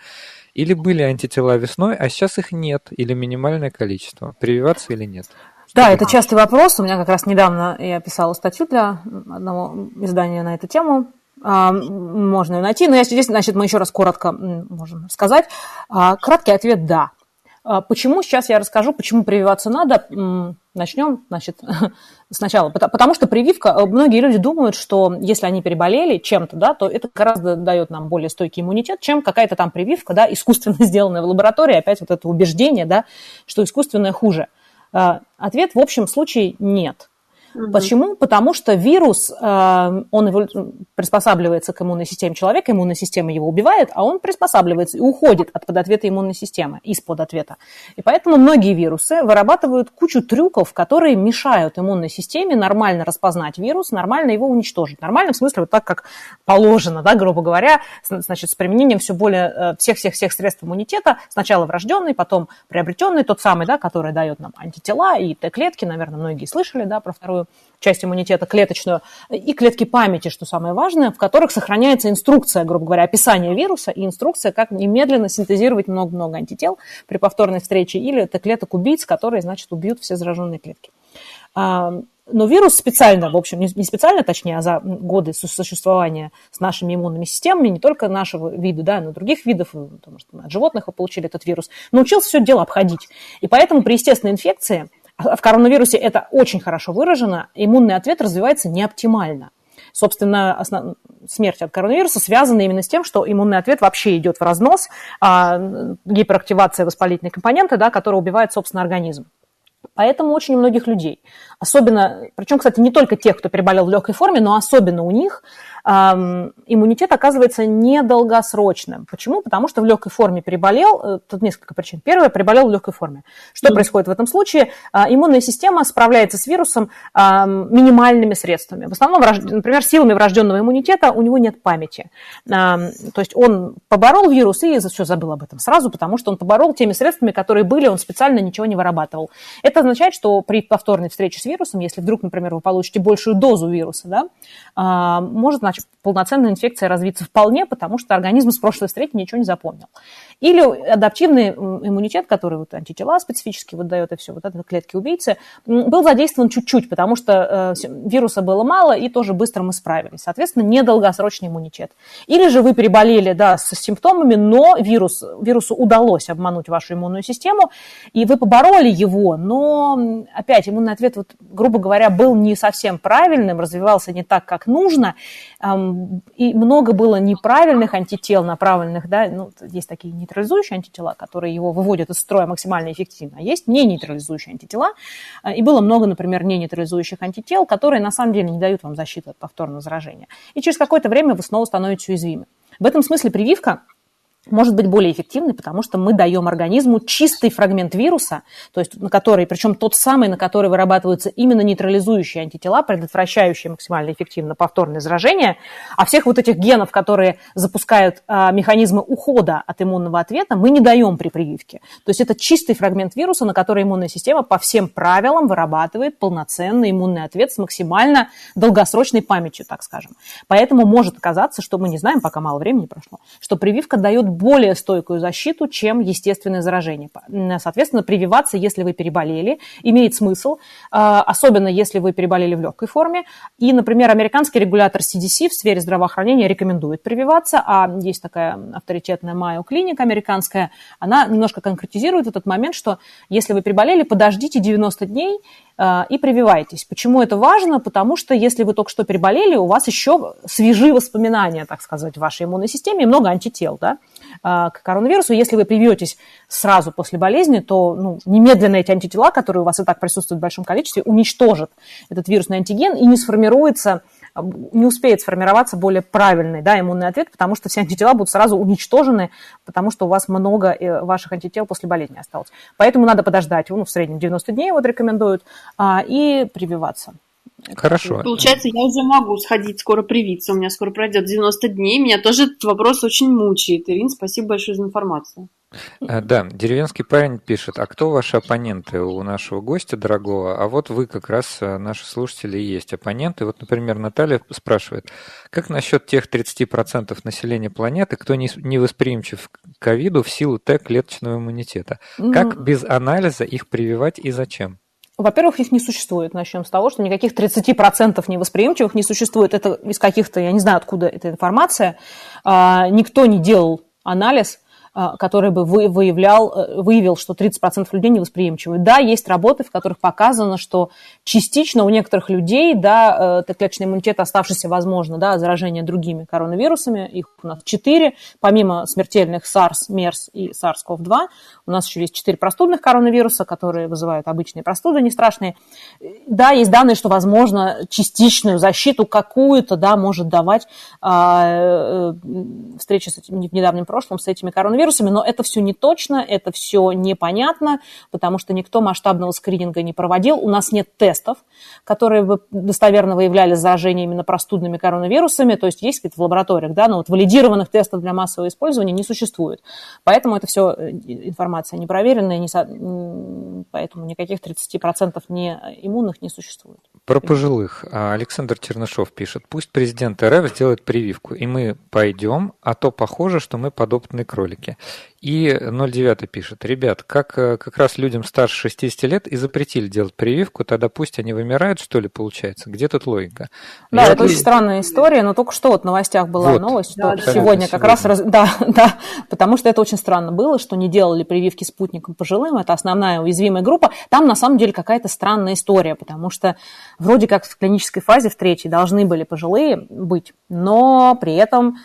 [SPEAKER 2] или были антитела весной, а сейчас их нет, или минимальное количество, прививаться или нет?
[SPEAKER 4] Да, это частый вопрос. У меня как раз недавно я писала статью для одного издания на эту тему. А, можно ее найти. Но я здесь, значит, мы еще раз коротко можем сказать. А, краткий ответ – да. А, почему? Сейчас я расскажу, почему прививаться надо. Начнем, значит, сначала. Потому что прививка, э, многие люди думают, что если они переболели чем-то, да, то это гораздо дает нам более стойкий иммунитет, чем какая-то там прививка, да, искусственно сделанная в лаборатории. Опять вот это убеждение, да, что искусственное хуже. А, ответ в общем случае нет. Угу. Почему? Потому что вирус, э, он приспосабливается к иммунной системе человека, иммунная система его убивает, а он приспосабливается и уходит от подответа иммунной системы, из-под ответа. И поэтому многие вирусы вырабатывают кучу трюков, которые мешают иммунной системе нормально распознать вирус, нормально его уничтожить. Нормально в смысле вот так, как положено, да, грубо говоря, значит, с применением все более э, всех-всех-всех средств иммунитета, сначала врожденный, потом приобретенный, тот самый, да, который дает нам антитела и Т-клетки, наверное, многие слышали, да, про вторую часть иммунитета клеточную, и клетки памяти, что самое важное, в которых сохраняется инструкция, грубо говоря, описание вируса и инструкция, как немедленно синтезировать много-много антител при повторной встрече или это клеток убийц, которые, значит, убьют все зараженные клетки. А, но вирус специально, в общем, не специально, точнее, а за годы существования с нашими иммунными системами, не только нашего вида, да, но и других видов, потому что мы от животных получили этот вирус, научился все дело обходить. И поэтому при естественной инфекции – в коронавирусе это очень хорошо выражено. Иммунный ответ развивается неоптимально. Собственно, основ... смерть от коронавируса связана именно с тем, что иммунный ответ вообще идет в разнос, а гиперактивация воспалительной компоненты, да, которая убивает, собственно, организм. Поэтому очень у многих людей, особенно, причем, кстати, не только тех, кто переболел в легкой форме, но особенно у них иммунитет оказывается недолгосрочным. Почему? Потому что в легкой форме переболел, э, тут несколько причин. Первое, переболел в легкой форме. Что mm происходит в этом случае? А, иммунная система справляется с вирусом минимальными средствами. В основном, например, силами врожденного иммунитета у него нет памяти. То есть он поборол вирус и все забыл об этом сразу, потому что он поборол теми средствами, которые были, он специально ничего не вырабатывал. Это означает, что при повторной встрече с вирусом, если вдруг, например, вы получите большую дозу вируса, да, а, может значит, полноценная инфекция развиться вполне, потому что организм с прошлой встречи ничего не запомнил. Или адаптивный иммунитет, который вот антитела специфически выдает и все, вот это клетки-убийцы, был задействован чуть-чуть, потому что э, вируса было мало, и тоже быстро мы справились. Соответственно, недолгосрочный иммунитет. Или же вы переболели, да, с симптомами, но вирус, вирусу удалось обмануть вашу иммунную систему, и вы побороли его, но, опять, иммунный ответ, вот, грубо говоря, был не совсем правильным, развивался не так, как нужно, и много было неправильных антител, направленных, да, ну, есть такие нейтрализующие антитела, которые его выводят из строя максимально эффективно, а есть не нейтрализующие антитела, а, и было много, например, не нейтрализующих антител, которые на самом деле не дают вам защиты от повторного заражения. И через какое-то время вы снова становитесь уязвимы. В этом смысле прививка может быть более эффективной, потому что мы даем организму чистый фрагмент вируса, то есть на который, причем тот самый, на который вырабатываются именно нейтрализующие антитела, предотвращающие максимально эффективно повторное заражение, а всех вот этих генов, которые запускают а, механизмы ухода от иммунного ответа, мы не даем при прививке. То есть это чистый фрагмент вируса, на который иммунная система по всем правилам вырабатывает полноценный иммунный ответ с максимально долгосрочной памятью, так скажем. Поэтому может казаться, что мы не знаем, пока мало времени прошло, что прививка дает более стойкую защиту, чем естественное заражение. Соответственно, прививаться, если вы переболели, имеет смысл, а, особенно если вы переболели в легкой форме. И, например, американский регулятор CDC в сфере здравоохранения рекомендует прививаться, а есть такая авторитетная Майо клиника американская, она немножко конкретизирует этот момент, что если вы переболели, подождите 90 дней, а, и прививайтесь. Почему это важно? Потому что если вы только что переболели, у вас еще свежие воспоминания, так сказать, в вашей иммунной системе и много антител да, к коронавирусу. Если вы привьетесь сразу после болезни, то ну, немедленно эти антитела, которые у вас и так присутствуют в большом количестве, уничтожат этот вирусный антиген и не сформируется не успеет сформироваться более правильный да, иммунный ответ, потому что все антитела будут сразу уничтожены, потому что у вас много э, ваших антител после болезни осталось. Поэтому надо подождать, ну, в среднем 90 дней вот рекомендуют, а, и прививаться.
[SPEAKER 2] Хорошо.
[SPEAKER 3] Получается, я уже могу сходить скоро привиться. У меня скоро пройдет 90 дней. Меня тоже этот вопрос очень мучает. Ирин, спасибо большое за информацию.
[SPEAKER 2] А, да, деревенский парень пишет, а кто ваши оппоненты у нашего гостя дорогого? А вот вы как раз, а, наши слушатели, и есть оппоненты. Вот, например, Наталья спрашивает, как насчет тех 30% населения планеты, кто не, не восприимчив к ковиду в силу Т-клеточного иммунитета? Как без анализа их прививать и зачем?
[SPEAKER 4] Во-первых, их не существует. Начнем с того, что никаких 30% невосприимчивых не существует. Это из каких-то, я не знаю, откуда эта информация. А, никто не делал анализ а, который бы выявлял, э, выявил, что 30% людей невосприимчивы. Да, есть работы, в которых показано, что частично у некоторых людей, да, э, Т-клеточный иммунитет, оставшийся, возможно, да, заражение другими коронавирусами, их у нас 4, помимо смертельных SARS, MERS и SARS-CoV-2, у нас еще есть 4 простудных коронавируса, которые вызывают обычные простуды, не страшные. Да, есть данные, что, возможно, частичную защиту какую-то, да, может давать а, э, встреча с этим, в недавнем прошлом с этими коронавирусами, но это все не точно, это все непонятно, потому что никто масштабного скрининга не проводил. У нас нет тестов, которые бы достоверно выявляли заражение именно простудными коронавирусами, то есть есть какие-то в лабораториях, да, но вот валидированных тестов для массового использования не существует. Поэтому это все э, информация непроверенная, не со... поэтому никаких 30% не иммунных не существует.
[SPEAKER 2] Про пожилых. А, Александр Чернышов пишет, пусть президент РФ сделает прививку, и мы пойдем, а то похоже, что мы подопытные кролики. И 09 пишет, ребят, как э, как раз людям старше 60 лет и запретили делать прививку, тогда пусть они вымирают, что ли, получается? Где тут логика?
[SPEAKER 4] Да, Я это очень странная история, но только что вот в новостях была вот. новость, что да, сегодня как раз... Раз... Да, да, потому что это очень странно было, что не делали прививки спутником пожилым, это основная уязвимая группа. Там на самом деле какая-то странная история, потому что вроде как в клинической фазе, в третьей, должны были пожилые быть, но при этом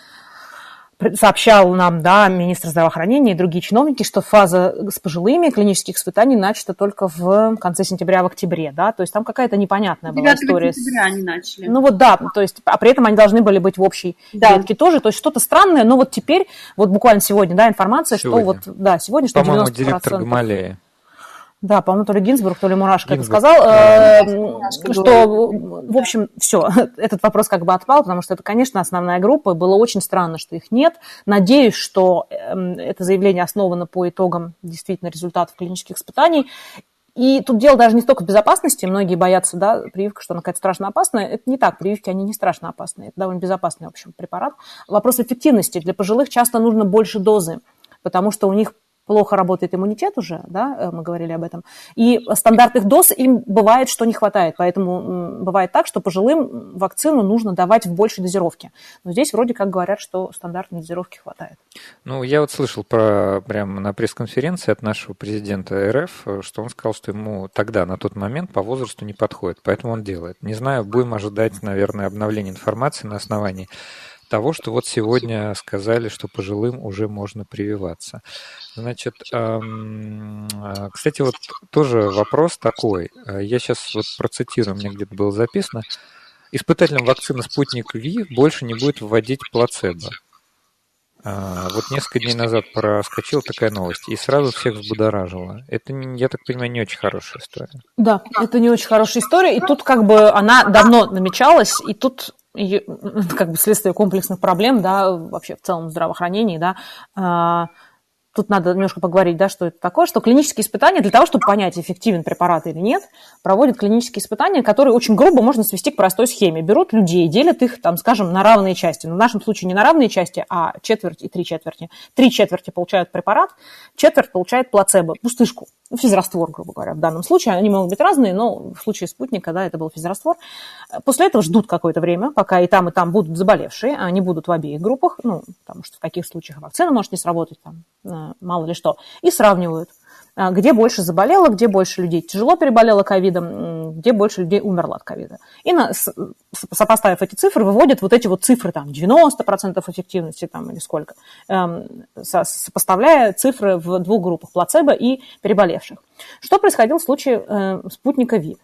[SPEAKER 4] сообщал нам, да, министр здравоохранения и другие чиновники, что фаза с пожилыми клинических испытаний начата только в конце сентября, в октябре, да, то есть там какая-то непонятная была история.
[SPEAKER 3] сентября они начали.
[SPEAKER 4] Ну вот да, то есть, а при этом они должны были быть в общей да. клетке тоже, то есть что-то странное, но вот теперь, вот буквально сегодня, да, информация, сегодня. что вот, да, сегодня, что
[SPEAKER 2] По-моему, директор Гамалея.
[SPEAKER 4] Да, по-моему, то ли Гинзбург, то ли Мурашко это сказал, э, что, в общем, все, этот вопрос как бы отпал, потому что это, конечно, основная группа, было очень странно, что их нет. Надеюсь, что эм, это заявление основано по итогам действительно результатов клинических испытаний, и тут дело даже не столько в безопасности, многие боятся, да, прививка, что она какая-то страшно опасная. Это не так, прививки, они не страшно опасные, это довольно безопасный, в общем, препарат. Вопрос эффективности. Для пожилых часто нужно больше дозы, потому что у них плохо работает иммунитет уже, да, э, мы говорили об этом, и стандартных доз им бывает, что не хватает, поэтому бывает так, что пожилым вакцину нужно давать в большей дозировке. Но здесь вроде как говорят, что стандартной дозировки хватает.
[SPEAKER 2] Ну, я вот слышал про прямо на пресс-конференции от нашего президента РФ, что он сказал, что ему тогда, на тот момент, по возрасту не подходит, поэтому он делает. Не знаю, будем ожидать, наверное, обновления информации на основании того, что вот сегодня сказали, что пожилым уже можно прививаться. Значит, э, кстати, вот тоже вопрос такой. Я сейчас вот процитирую, меня где-то было записано. Испытателям вакцины «Спутник Ви» больше не будет вводить плацебо. А, вот несколько дней назад проскочила такая новость, и сразу всех взбудоражила. Это, я так понимаю, не очень хорошая история.
[SPEAKER 4] Да, это не очень хорошая история, и тут как бы она давно намечалась, и тут как бы следствие комплексных проблем, да, вообще в целом в здравоохранении, да, а, тут надо немножко поговорить, да, что это такое, что клинические испытания для того, чтобы понять, эффективен препарат или нет, проводят клинические испытания, которые очень грубо можно свести к простой схеме. Берут людей, делят их, там, скажем, на равные части. Но в нашем случае не на равные части, а четверть и три четверти. Три четверти получают препарат, четверть получает плацебо, пустышку, ну, физраствор, грубо говоря, в данном случае. Они могут быть разные, но в случае спутника, да, это был физраствор. После этого ждут какое-то время, пока и там, и там будут заболевшие, они будут в обеих группах, ну, потому что в каких случаях вакцина может не сработать, там, мало ли что, и сравнивают, а, где больше заболело, где больше людей тяжело переболело ковидом, где больше людей умерло от ковида. И на, сопоставив эти цифры, выводят вот эти вот цифры, там, 90% эффективности там, или сколько, эм, сопоставляя цифры в двух группах, плацебо и переболевших. Что происходило в случае э, спутника ВИ?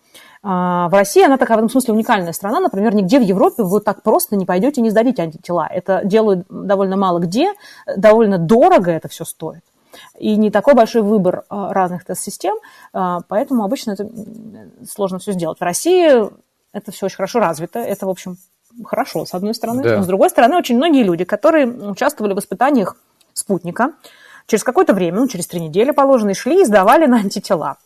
[SPEAKER 4] А, в России она такая в этом смысле уникальная страна. Например, нигде в Европе вы так просто не пойдете не сдадите антитела. Это делают довольно мало где, довольно дорого это все стоит. И не такой большой выбор а, разных тест-систем, а, поэтому обычно это сложно все сделать. В России это все очень хорошо развито, это, в общем, хорошо, с одной стороны. Да. Но с другой стороны, очень многие люди, которые участвовали в испытаниях спутника, через какое-то время, ну, через три недели положено, шли и сдавали на антитела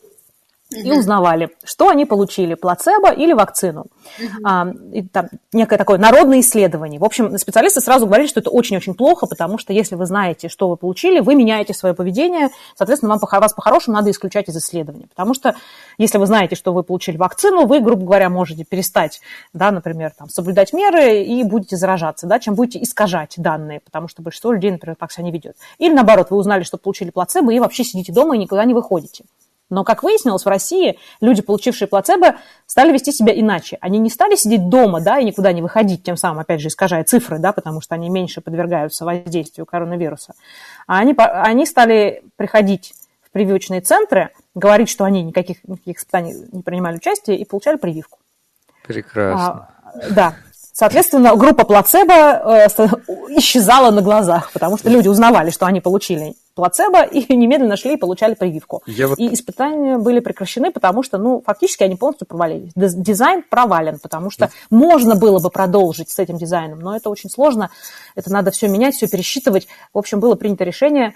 [SPEAKER 4] и узнавали, что они получили, плацебо или вакцину. Uh-huh. А, и там некое такое народное исследование. В общем, специалисты сразу говорили, что это очень-очень плохо, потому что если вы знаете, что вы получили, вы меняете свое поведение, соответственно, вам, вас по-хорошему надо исключать из исследования. Потому что если вы знаете, что вы получили вакцину, вы, грубо говоря, можете перестать, да, например, там, соблюдать меры и будете заражаться, да, чем будете искажать данные, потому что большинство людей, например, так себя не ведет. Или наоборот, вы узнали, что получили плацебо и вообще сидите дома и никуда не выходите. Но, как выяснилось, в России люди, получившие плацебо, стали вести себя иначе. Они не стали сидеть дома, да, и никуда не выходить, тем самым, опять же, искажая цифры, да, потому что они меньше подвергаются воздействию коронавируса. А они, они стали приходить в прививочные центры, говорить, что они никаких, никаких испытаний не принимали участие и получали прививку.
[SPEAKER 2] Прекрасно.
[SPEAKER 4] А, да. Соответственно, группа плацебо э, исчезала на глазах, потому что люди узнавали, что они получили плацебо и немедленно шли и получали прививку. вот... И испытания были прекращены, потому что, ну, фактически они полностью провалились. Дизайн провален, потому что можно было бы продолжить с этим дизайном, но это очень сложно, это надо все менять, все пересчитывать. В общем, было принято решение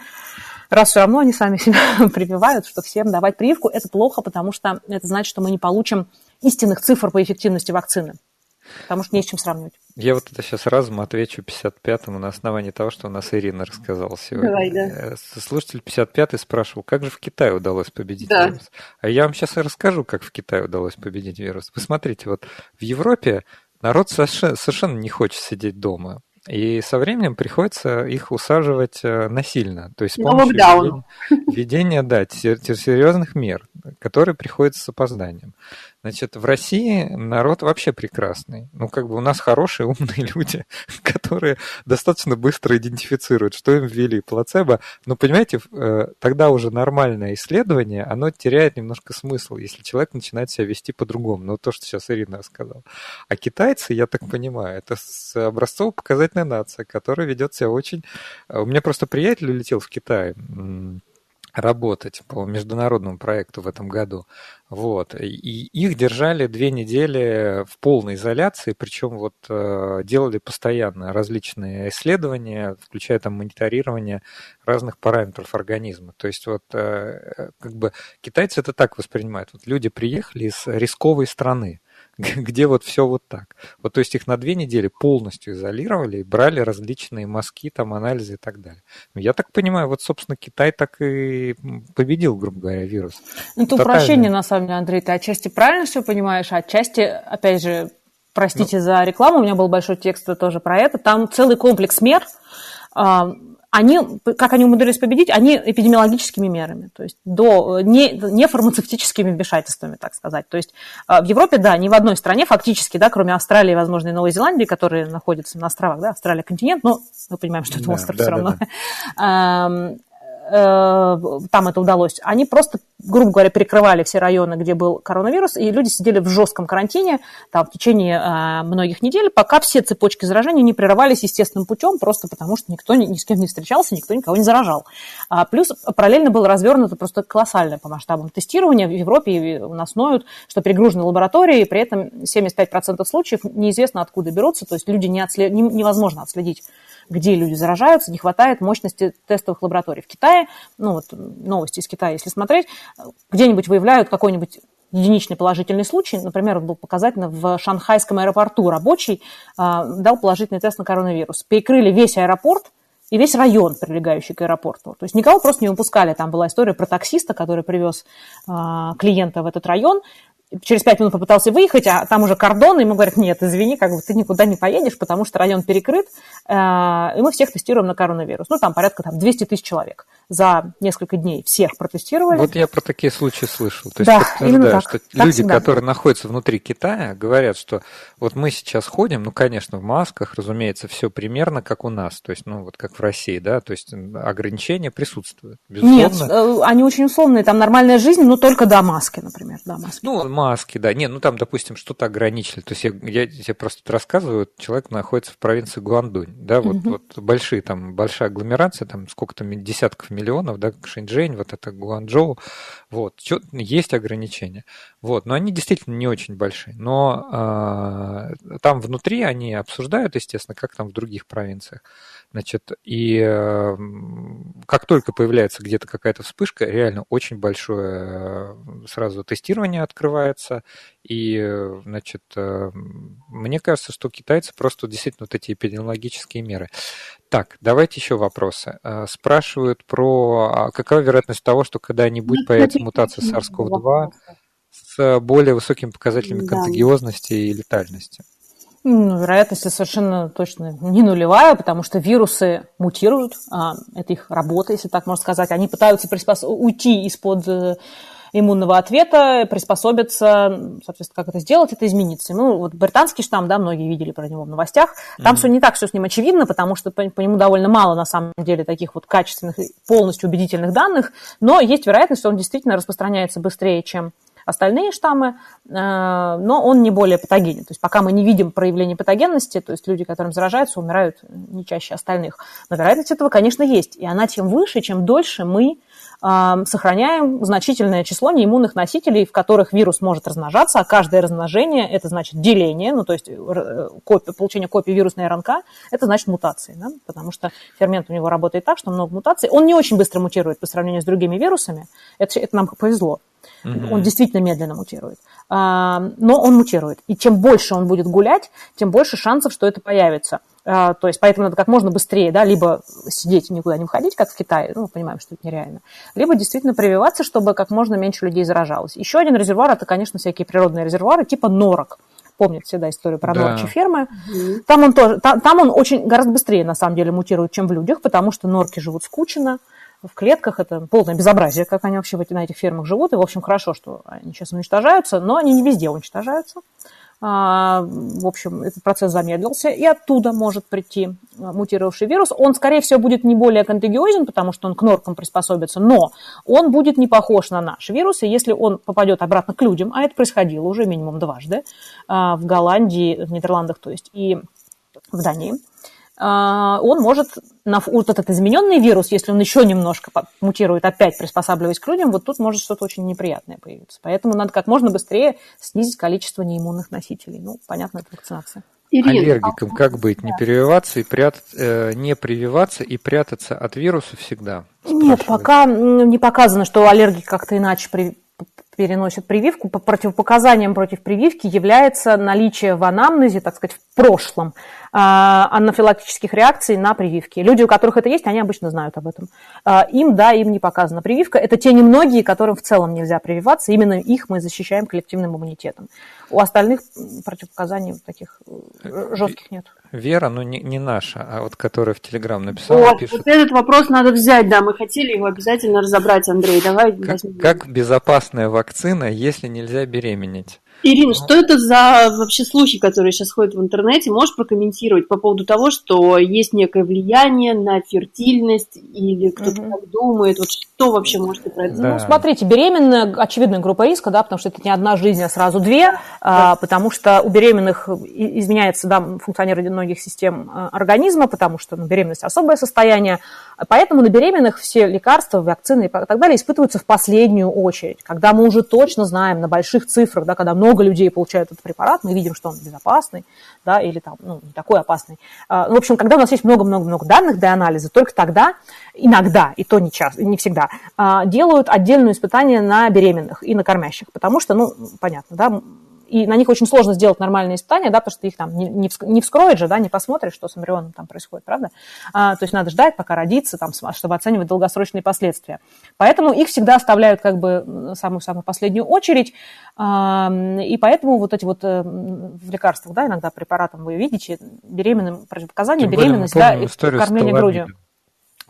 [SPEAKER 4] раз все равно они сами себя прививают, что всем давать прививку, это плохо, потому что это значит, что мы не получим истинных цифр по эффективности вакцины потому что не с чем сравнивать.
[SPEAKER 2] Я вот это сейчас разом отвечу 55-му на основании того, что у нас Ирина рассказала сегодня. Давай, да. Э, слушатель 55-й спрашивал, как же в Китае удалось победить да. вирус? А я вам сейчас и расскажу, как в Китае удалось победить вирус. Вы смотрите, вот в Европе народ совершенно, не хочет сидеть дома. И со временем приходится их усаживать э, насильно. То есть с помощью введения, введения да, серьезных мер, которые приходят с опозданием. Значит, в России народ вообще прекрасный. Ну, как бы у нас хорошие, умные люди, которые достаточно быстро идентифицируют, что им ввели плацебо. Но, понимаете, э, тогда уже нормальное исследование, оно теряет немножко смысл, если человек начинает себя вести по-другому. Ну, то, что сейчас Ирина сказала. А китайцы, я так понимаю, это образцово-показательная нация, которая ведет себя очень... У меня просто приятель улетел в Китай работать по международному проекту в этом году. Вот. И их держали две недели в полной изоляции, причем вот э, делали постоянно различные исследования, включая там мониторирование разных параметров организма. То есть вот э, как бы китайцы это так воспринимают. Вот люди приехали из рисковой страны, где вот все вот так. Вот то есть их на две недели полностью изолировали и брали различные мазки, там, анализы и так далее. Ну, я так понимаю, вот, собственно, Китай так и победил, грубо говоря, вирус.
[SPEAKER 4] Ну, это Тотально. упрощение, на самом деле, Андрей, ты отчасти правильно все понимаешь, а отчасти, опять же, простите ну, за рекламу, у меня был большой текст тоже про это, там целый комплекс мер, а, они, как они умудрились победить, они эпидемиологическими мерами, то есть до, не, не фармацевтическими вмешательствами, так сказать. То есть а, в Европе, да, ни в одной стране фактически, да, кроме Австралии, возможно, и Новой Зеландии, которые находятся на островах, да, Австралия континент, но мы понимаем, что это да, остров да, все да, равно. Да. Э, там это удалось, они просто, грубо говоря, перекрывали все районы, где был коронавирус, и люди сидели в жестком карантине там, в течение э, многих недель, пока все цепочки заражения не прерывались естественным путем, просто потому что никто ни, ни с кем не встречался, никто никого не заражал. А плюс параллельно было развернуто просто колоссальное по масштабам тестирование. В Европе у нас ноют, что перегружены лаборатории, и при этом 75% случаев неизвестно откуда берутся, то есть люди не отслед... невозможно отследить где люди заражаются, не хватает мощности тестовых лабораторий. В Китае, ну вот новости из Китая, если смотреть, где-нибудь выявляют какой-нибудь единичный положительный случай, например, был показательно в шанхайском аэропорту рабочий э, дал положительный тест на коронавирус. Перекрыли весь аэропорт и весь район, прилегающий к аэропорту. То есть никого просто не выпускали. Там была история про таксиста, который привез э, клиента в этот район, через пять минут попытался выехать, а там уже кордон, и ему говорят, нет, извини, как бы ты никуда не поедешь, потому что район перекрыт, э, и мы всех тестируем на коронавирус. Ну, там порядка там, 200 тысяч человек за несколько дней всех протестировали.
[SPEAKER 2] Вот я про такие случаи слышал. То есть да, подтверждаю, так, что так люди, всегда. которые находятся внутри Китая, говорят, что вот мы сейчас ходим, ну, конечно, в масках, разумеется, все примерно как у нас, то есть, ну, вот как в России, да, то есть ограничения присутствуют.
[SPEAKER 4] Безусловно. Нет, э, они очень условные, там нормальная жизнь, но только до маски, например, до маски.
[SPEAKER 2] Ну, маски, да. Не, ну там, допустим, что-то ограничили. То есть я, я тебе просто рассказываю, человек находится в провинции Гуандунь, да, вот, угу. вот большие там, большая агломерация, там сколько-то десятков миллионов, да, Шэньчжэнь, вот это Гуанчжоу, вот, чё, есть ограничения. Вот, но они действительно не очень большие. Но э, там внутри они обсуждают, естественно, как там в других провинциях. Значит, и как только появляется где-то какая-то вспышка, реально очень большое э, сразу тестирование открывается. И, значит, э, мне кажется, что китайцы просто действительно вот эти эпидемиологические меры. Так, давайте еще вопросы. Э, спрашивают про, а какова вероятность того, что когда-нибудь ну, появится мутация SARS-CoV-2 с более высокими показателями контагиозности и летальности?
[SPEAKER 4] Ну, вероятность совершенно точно не нулевая, потому что вирусы мутируют, а, это их работа, если так можно сказать. Они пытаются приспос... уйти из-под э, иммунного ответа, приспособиться, соответственно, как это сделать, это измениться. Ну, вот британский штамм, да, многие видели про него в новостях, там mm-hmm. все не так все с ним очевидно, потому что по, по нему довольно мало, на самом деле, таких вот качественных, полностью убедительных данных, но есть вероятность, что он действительно распространяется быстрее, чем остальные штаммы, э, но он не более патогенен. То есть пока мы не видим проявления патогенности, то есть люди, которым заражаются, умирают не чаще остальных. Но вероятность этого, конечно, есть. И она тем выше, чем дольше мы сохраняем значительное число неиммунных носителей, в которых вирус может размножаться, а каждое размножение – это значит деление, ну, то есть э, копия, получение копии вирусной РНК – это значит мутации, да? потому что фермент у него работает так, что много мутаций. Он не очень быстро мутирует по сравнению с другими вирусами, это, это нам повезло. Mm-hmm. Он действительно медленно мутирует. А, но он мутирует. И чем больше он будет гулять, тем больше шансов, что это появится. А, то есть поэтому надо как можно быстрее, да, либо сидеть и никуда не входить, как в Китае, ну, мы понимаем, что это нереально, либо действительно прививаться, чтобы как можно меньше людей заражалось. Еще один резервуар – это, конечно, всякие природные резервуары типа норок помнит всегда историю про да. норчи фермы. Угу. Там он тоже, там, там он очень гораздо быстрее на самом деле мутирует, чем в людях, потому что норки живут скучно, в клетках. Это полное безобразие, как они вообще на этих фермах живут. И, в общем, хорошо, что они сейчас уничтожаются, но они не везде уничтожаются. А, в общем, этот процесс замедлился, и оттуда может прийти мутировавший вирус. Он, скорее всего, будет не более контагиозен, потому что он к норкам приспособится, но он будет не похож на наш вирус, и если он попадет обратно к людям, а это происходило уже минимум дважды а, в Голландии, в Нидерландах, то есть, и в Дании, а, он может, на, вот этот измененный вирус, если он еще немножко мутирует, опять приспосабливаясь к людям, вот тут может что-то очень неприятное появиться. Поэтому надо как можно быстрее снизить количество неиммунных носителей. Ну, понятно, это вакцинация.
[SPEAKER 2] Ирина, Аллергикам а... как быть? Не прививаться и прятать, э, не прививаться и прятаться от вируса всегда?
[SPEAKER 4] Нет, пока не показано, что аллергик как-то иначе при, переносят прививку. По противопоказаниям против прививки является наличие в анамнезе, так сказать, в прошлом а, анафилактических реакций на прививки. Люди, у которых это есть, они обычно знают об этом. А, им, да, им не показана прививка. Это те немногие, которым в целом нельзя прививаться. Именно их мы защищаем коллективным иммунитетом. У остальных противопоказаний таких э, жестких нет.
[SPEAKER 2] Вера, ну не, не наша, а вот которая в Телеграм написала.
[SPEAKER 3] Вот, пишет, вот этот вопрос надо взять, да, мы хотели его обязательно разобрать, Андрей. Давай.
[SPEAKER 2] Как, как безопасная вакцина, если нельзя беременеть?
[SPEAKER 3] Ирина, что это за вообще слухи, которые сейчас ходят в интернете? Можешь прокомментировать по поводу того, что есть некое влияние на фертильность или кто-то угу. так думает? Вот что вообще можете про это
[SPEAKER 4] да. Ну, смотрите, беременная, очевидная группа риска, да, потому что это не одна жизнь, а сразу две, да. а, потому что у беременных изменяется да, функционирование многих систем а, организма, потому что ну, беременность особое состояние, поэтому на беременных все лекарства, вакцины и так далее испытываются в последнюю очередь, когда мы уже точно знаем на больших цифрах, да, когда много много людей получают этот препарат, мы видим, что он безопасный, да, или там, ну, не такой опасный. А, ну, в общем, когда у нас есть много-много-много данных для анализа, только тогда, иногда, и то не часто, не всегда, а, делают отдельное испытание на беременных и на кормящих, потому что, ну, понятно, да, и на них очень сложно сделать нормальные испытания, да, потому что их там не, не, вскроет же, да, не посмотришь, что с эмбрионом там происходит, правда? А, то есть надо ждать, пока родится, там, чтобы оценивать долгосрочные последствия. Поэтому их всегда оставляют как бы самую-самую последнюю очередь, а, и поэтому вот эти вот э, в лекарствах, да, иногда препаратом вы видите беременным противопоказания, беременность, да, и кормление грудью.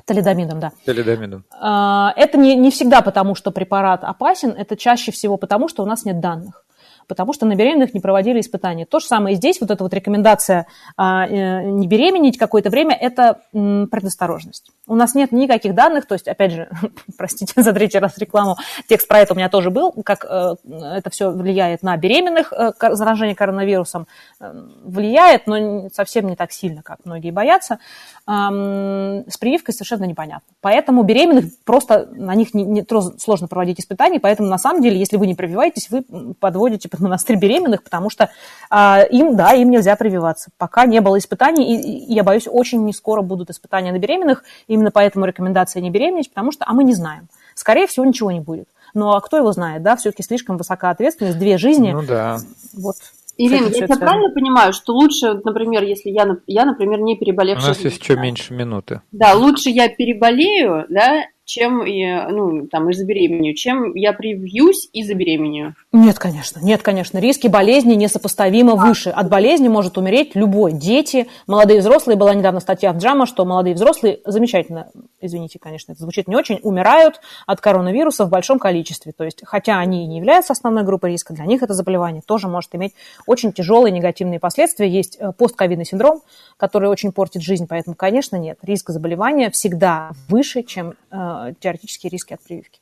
[SPEAKER 4] Талидомидом, да.
[SPEAKER 2] Талидомидом.
[SPEAKER 4] А, это не, не всегда потому, что препарат опасен, это чаще всего потому, что у нас нет данных потому что на беременных не проводили испытания. То же самое и здесь, вот эта вот рекомендация а, э, не беременеть какое-то время, это предосторожность. У нас нет никаких данных, то есть, опять же, простите за третий раз рекламу, текст про это у меня тоже был, как э, это все влияет на беременных, э, заражение коронавирусом влияет, но совсем не так сильно, как многие боятся. С прививкой совершенно непонятно. Поэтому беременных просто на них не, не, сложно проводить испытания, поэтому на самом деле, если вы не прививаетесь, вы подводите под монастырь беременных, потому что а, им, да, им нельзя прививаться. Пока не было испытаний, и, и я боюсь, очень не скоро будут испытания на беременных, именно поэтому рекомендация не беременеть, потому что, а мы не знаем. Скорее всего, ничего не будет. Ну, а кто его знает, да, все-таки слишком высока ответственность, две жизни.
[SPEAKER 2] Ну, да.
[SPEAKER 3] Вот. Ирина, я тебя правильно понимаю, что лучше, например, если я, я например, не переболевшая...
[SPEAKER 2] У нас есть еще меньше минуты.
[SPEAKER 3] Да, лучше я переболею, да, чем, ну, там, и забеременею, чем я привьюсь и забеременею.
[SPEAKER 4] Нет, конечно, нет, конечно. Риски болезни несопоставимо а. выше. От болезни может умереть любой. Дети, молодые взрослые. Была недавно статья в Джама, что молодые взрослые замечательно, извините, конечно, это звучит не очень, умирают от коронавируса в большом количестве. То есть, хотя они не являются основной группой риска, для них это заболевание тоже может иметь очень тяжелые негативные последствия. Есть э, постковидный синдром, который очень портит жизнь, поэтому, конечно, нет. Риск заболевания всегда выше, чем э, теоретические риски от прививки.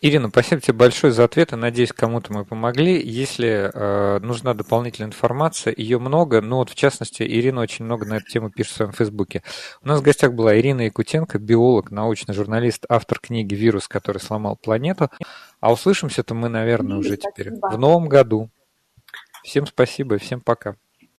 [SPEAKER 2] Ирина, спасибо тебе большое за ответы. Надеюсь, кому-то мы помогли. Если э, нужна дополнительная информация, ее много, но вот в частности Ирина очень много на эту тему пишет в своем фейсбуке. У нас в гостях была Ирина Якутенко, биолог, научный журналист, автор книги «Вирус, который сломал планету». А услышимся-то мы, наверное, уже теперь в новом году. Всем спасибо и всем пока.